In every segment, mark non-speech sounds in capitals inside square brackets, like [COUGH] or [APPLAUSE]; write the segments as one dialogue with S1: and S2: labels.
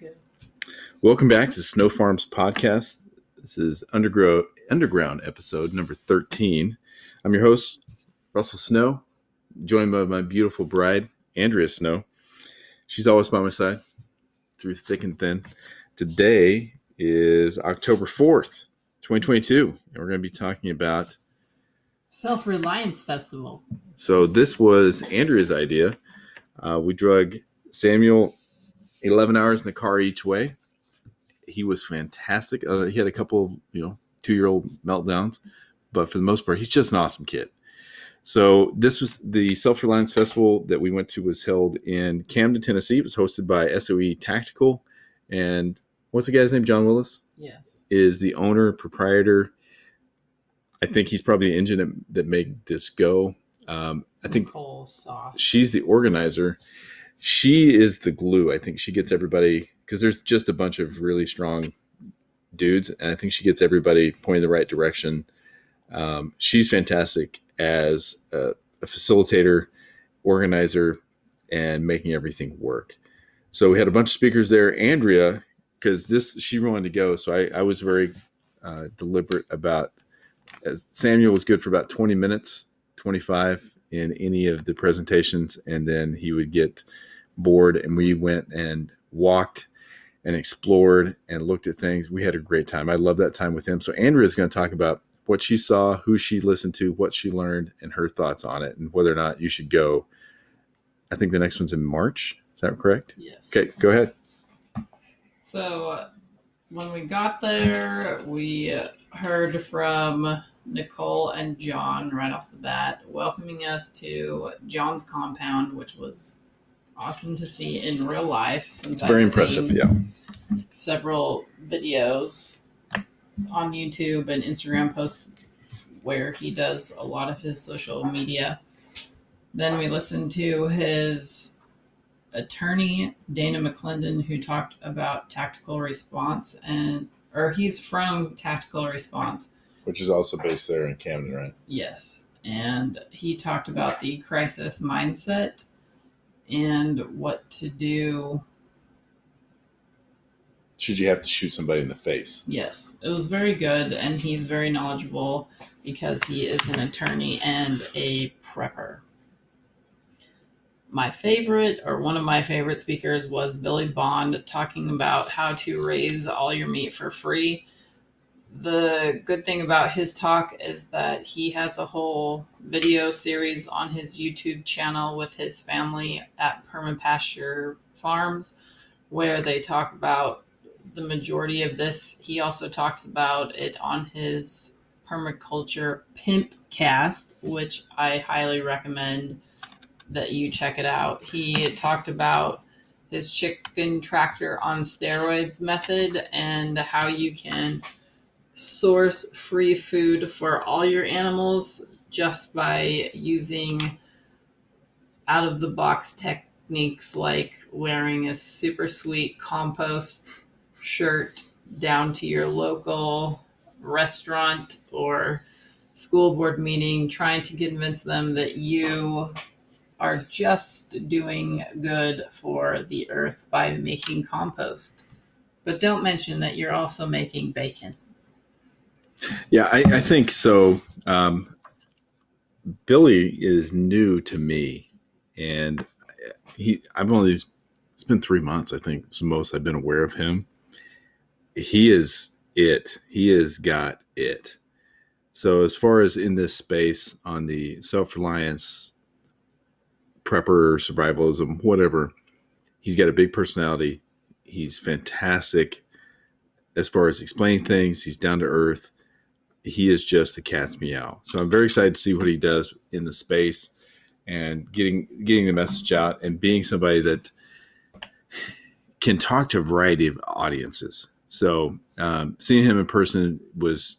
S1: Okay.
S2: Welcome back to Snow Farms Podcast. This is Underground Underground episode number 13. I'm your host, Russell Snow, joined by my beautiful bride, Andrea Snow. She's always by my side through thick and thin. Today is October 4th, 2022, and we're going to be talking about.
S1: Self Reliance Festival.
S2: So, this was Andrea's idea. Uh, we drug Samuel 11 hours in the car each way. He was fantastic. Uh, he had a couple, of, you know, two year old meltdowns, but for the most part, he's just an awesome kid. So this was the Self Reliance Festival that we went to was held in Camden, Tennessee. It was hosted by SOE Tactical, and what's the guy's name? John Willis
S1: Yes.
S2: is the owner proprietor. I think he's probably the engine that, that made this go. Um, I think
S1: Nicole Sauce.
S2: she's the organizer. She is the glue. I think she gets everybody because there's just a bunch of really strong dudes, and I think she gets everybody pointing the right direction. Um, she's fantastic as a, a facilitator, organizer, and making everything work. So we had a bunch of speakers there. Andrea, because this she wanted to go, so I, I was very uh, deliberate about. As Samuel was good for about 20 minutes, 25 in any of the presentations, and then he would get bored, and we went and walked and explored and looked at things. We had a great time. I love that time with him. So Andrea is going to talk about what she saw, who she listened to, what she learned, and her thoughts on it, and whether or not you should go. I think the next one's in March. Is that correct?
S1: Yes.
S2: Okay, go ahead.
S1: So uh, when we got there, we heard from Nicole and John right off the bat, welcoming us to John's compound, which was awesome to see in real life. Since
S2: It's very
S1: I've
S2: impressive.
S1: seen
S2: Yeah.
S1: several videos on YouTube and Instagram posts where he does a lot of his social media. Then we listened to his attorney, Dana McLendon, who talked about tactical response and or he's from tactical response.
S2: Which is also based there in Camden, right?
S1: Yes. And he talked about the crisis mindset and what to do
S2: Should you have to shoot somebody in the face?
S1: Yes, it was very good, and he's very knowledgeable because he is an attorney and a prepper. My favorite, or one of my favorite speakers, was Billy Bond talking about how to raise all your meat for free. The good thing about his talk is that he has a whole video series on his YouTube channel with his family at Permapasture Farms where they talk about the majority of this. He also talks about it on his permaculture pimp cast, which I highly recommend that you check it out. He talked about his chicken tractor on steroids method and how you can source free food for all your animals just by using out of the box techniques like wearing a super sweet compost shirt down to your local restaurant or school board meeting, trying to convince them that you are just doing good for the earth by making compost. But don't mention that you're also making bacon.
S2: Yeah, I, I think so. Um, Billy is new to me, and he I've only it's been three months. I think it's the most I've been aware of him. He is it. He has got it. So as far as in this space on the self reliance, prepper, survivalism, whatever, he's got a big personality. He's fantastic as far as explaining things. He's down to earth he is just the cat's meow. So I'm very excited to see what he does in the space and getting getting the message out and being somebody that can talk to a variety of audiences. So um, seeing him in person was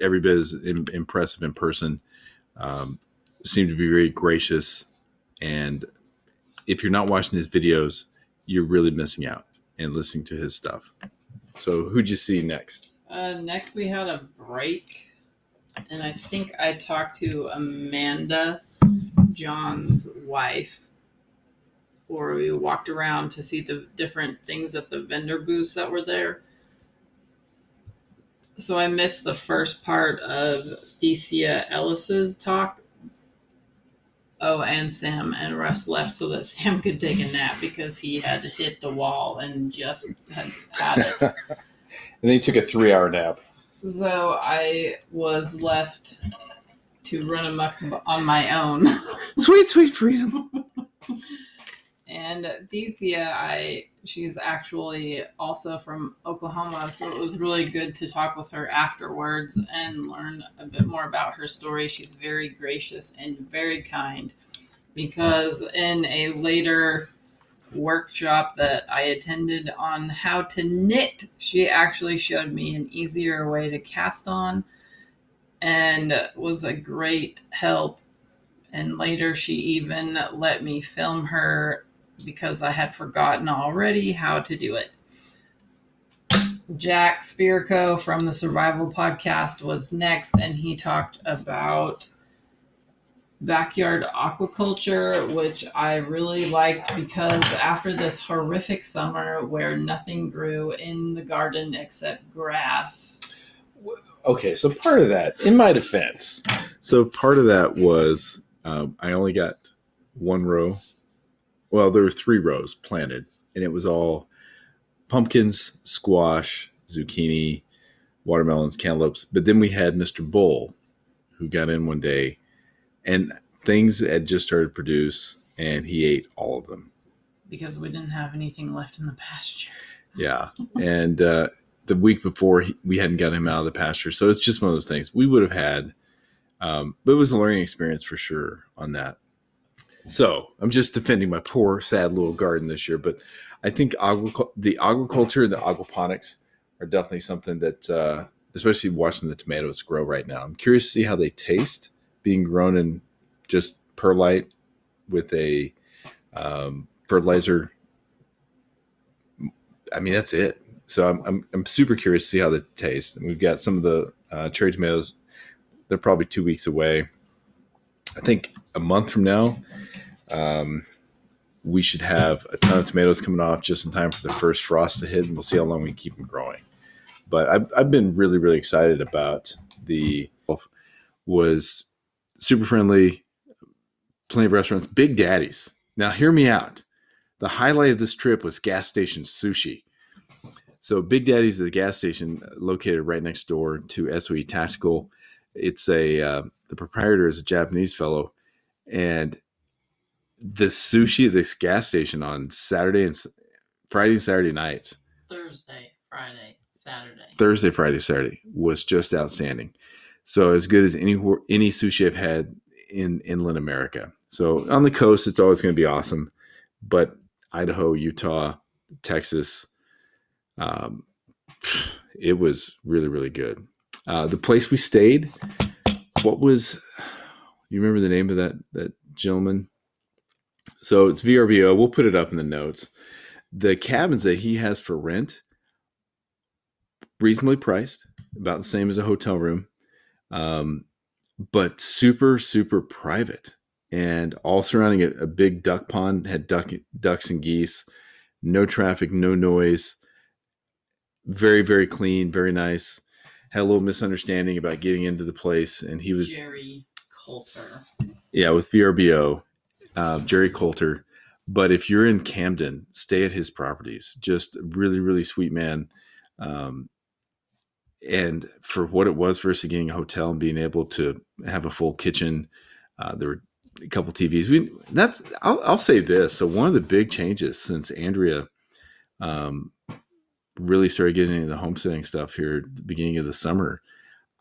S2: every bit as im- impressive in person. Um, seemed to be very gracious, and if you're not watching his videos, you're really missing out and listening to his stuff. So who'd you see next?
S1: Uh, next, we had a break, and I think I talked to Amanda, John's wife, or we walked around to see the different things at the vendor booths that were there. So I missed the first part of Thecia Ellis's talk. Oh, and Sam and Russ left so that [LAUGHS] Sam could take a nap because he had hit the wall and just had had it. [LAUGHS]
S2: and then he took a three hour nap.
S1: So I was left to run amok on my own. [LAUGHS]
S2: Sweet, sweet freedom. [LAUGHS]
S1: And Thecia, I she's actually also from Oklahoma, so it was really good to talk with her afterwards and learn a bit more about her story. She's very gracious and very kind because in a later workshop that I attended on how to knit, she actually showed me an easier way to cast on and was a great help. And later, she even let me film her because I had forgotten already how to do it. Jack Spirko from the Survival Podcast was next, and he talked about backyard aquaculture, which I really liked because after this horrific summer where nothing grew in the garden except grass.
S2: Okay, so part of that, in my defense, so part of that was um, I only got one row. Well, there were three rows planted, and it was all pumpkins, squash, zucchini, watermelons, cantaloupes. But then we had Mr. Bull, who got in one day, and things had just started to produce, and he ate all of them.
S1: Because we didn't have anything left in the pasture.
S2: Yeah, and uh, the week before he, we hadn't got him out of the pasture, so it's just one of those things we would have had. Um, but it was a learning experience for sure on that. So I'm just defending my poor, sad little garden this year, but I think agric- the agriculture and the aquaponics are definitely something that, uh, especially watching the tomatoes grow right now. I'm curious to see how they taste being grown in just perlite with a um, fertilizer. I mean, that's it. So I'm, I'm, I'm super curious to see how they taste. And we've got some of the uh, cherry tomatoes. They're probably two weeks away. I think a month from now, um, we should have a ton of tomatoes coming off just in time for the first frost to hit, and we'll see how long we keep them growing. But I've, I've been really, really excited about the was super friendly, plenty of restaurants, Big Daddies. Now, hear me out. The highlight of this trip was gas station sushi. So, Big Daddy's is a gas station located right next door to SOE Tactical. It's a uh, the proprietor is a Japanese fellow, and the sushi at this gas station on Saturday and Friday and Saturday nights.
S1: Thursday, Friday, Saturday.
S2: Thursday, Friday, Saturday was just outstanding. So as good as any any sushi I've had in inland America. So on the coast, it's always going to be awesome, but Idaho, Utah, Texas, um, it was really really good. Uh, the place we stayed, what was you remember the name of that that gentleman? So it's VRBO. We'll put it up in the notes. The cabins that he has for rent, reasonably priced, about the same as a hotel room, um, but super, super private and all surrounding a, a big duck pond, had duck, ducks and geese, no traffic, no noise, very, very clean, very nice. Had a little misunderstanding about getting into the place, and he was
S1: Jerry Coulter.
S2: Yeah, with VRBO uh, Jerry Coulter. But if you're in Camden, stay at his properties. Just really, really sweet man. Um, and for what it was versus getting a hotel and being able to have a full kitchen, uh, there were a couple TVs. We that's I'll, I'll, say this. So one of the big changes since Andrea um, really started getting into the homesteading stuff here at the beginning of the summer.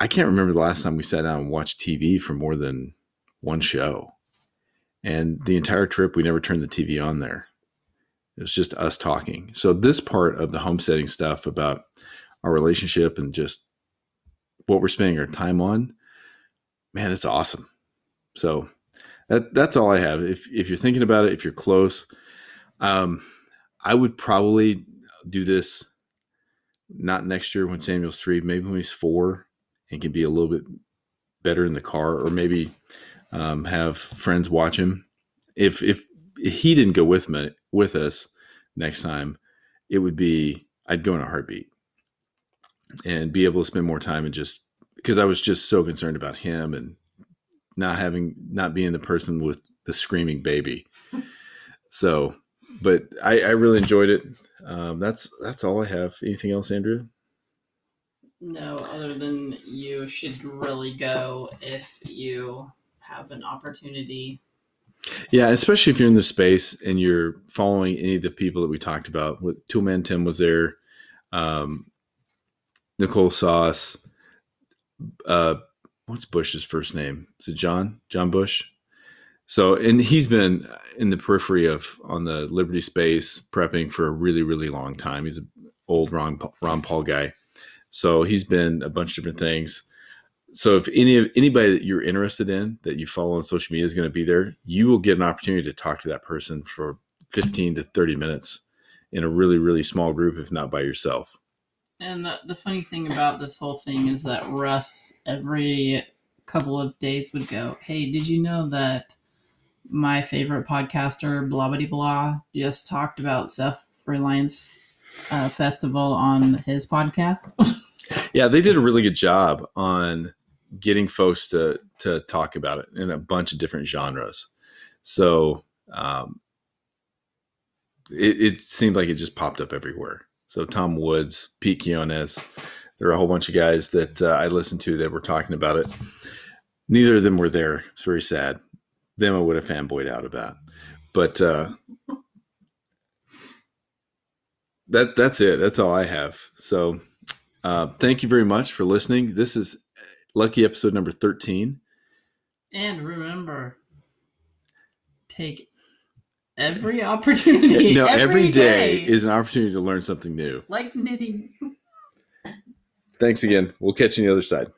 S2: I can't remember the last time we sat down and watched TV for more than one show. And the entire trip, we never turned the TV on there. It was just us talking. So this part of the homesteading stuff about our relationship and just what we're spending our time on, man, it's awesome. So that that's all I have. If if you're thinking about it, if you're close, um, I would probably do this not next year when Samuel's three, maybe when he's four and can be a little bit better in the car, or maybe um, have friends watch him. If if he didn't go with me with us next time, it would be I'd go in a heartbeat and be able to spend more time and just because I was just so concerned about him and not having not being the person with the screaming baby. [LAUGHS] so, but I, I really enjoyed it. Um, that's that's all I have. Anything else, Andrea?
S1: No, other than you should really go if you have an opportunity.
S2: Yeah, especially if you're in the space and you're following any of the people that we talked about. With Toolman Tim was there, um, Nicole Sauce, uh, what's Bush's first name? Is it John? John Bush? So, and he's been in the periphery of on the Liberty space prepping for a really, really long time. He's an old Ron, Ron Paul guy. So he's been a bunch of different things. So if any of anybody that you're interested in that you follow on social media is going to be there, you will get an opportunity to talk to that person for 15 to 30 minutes in a really, really small group, if not by yourself.
S1: And the, the funny thing about this whole thing is that Russ, every couple of days, would go, Hey, did you know that my favorite podcaster, blah, blah, blah, just talked about Self Reliance uh, Festival on his podcast? [LAUGHS]
S2: yeah, they did a really good job on getting folks to, to talk about it in a bunch of different genres. So, um, it, it seemed like it just popped up everywhere. So Tom Woods, Pete Quinones, there are a whole bunch of guys that uh, I listened to that were talking about it. Neither of them were there. It's very sad. Them I would have fanboyed out about, but uh, that that's it. That's all I have. So uh, thank you very much for listening. This is lucky episode number thirteen.
S1: And remember, take every opportunity.
S2: No, every, every day, day is an opportunity to learn something new.
S1: Like knitting.
S2: Thanks again. We'll catch you on the other side.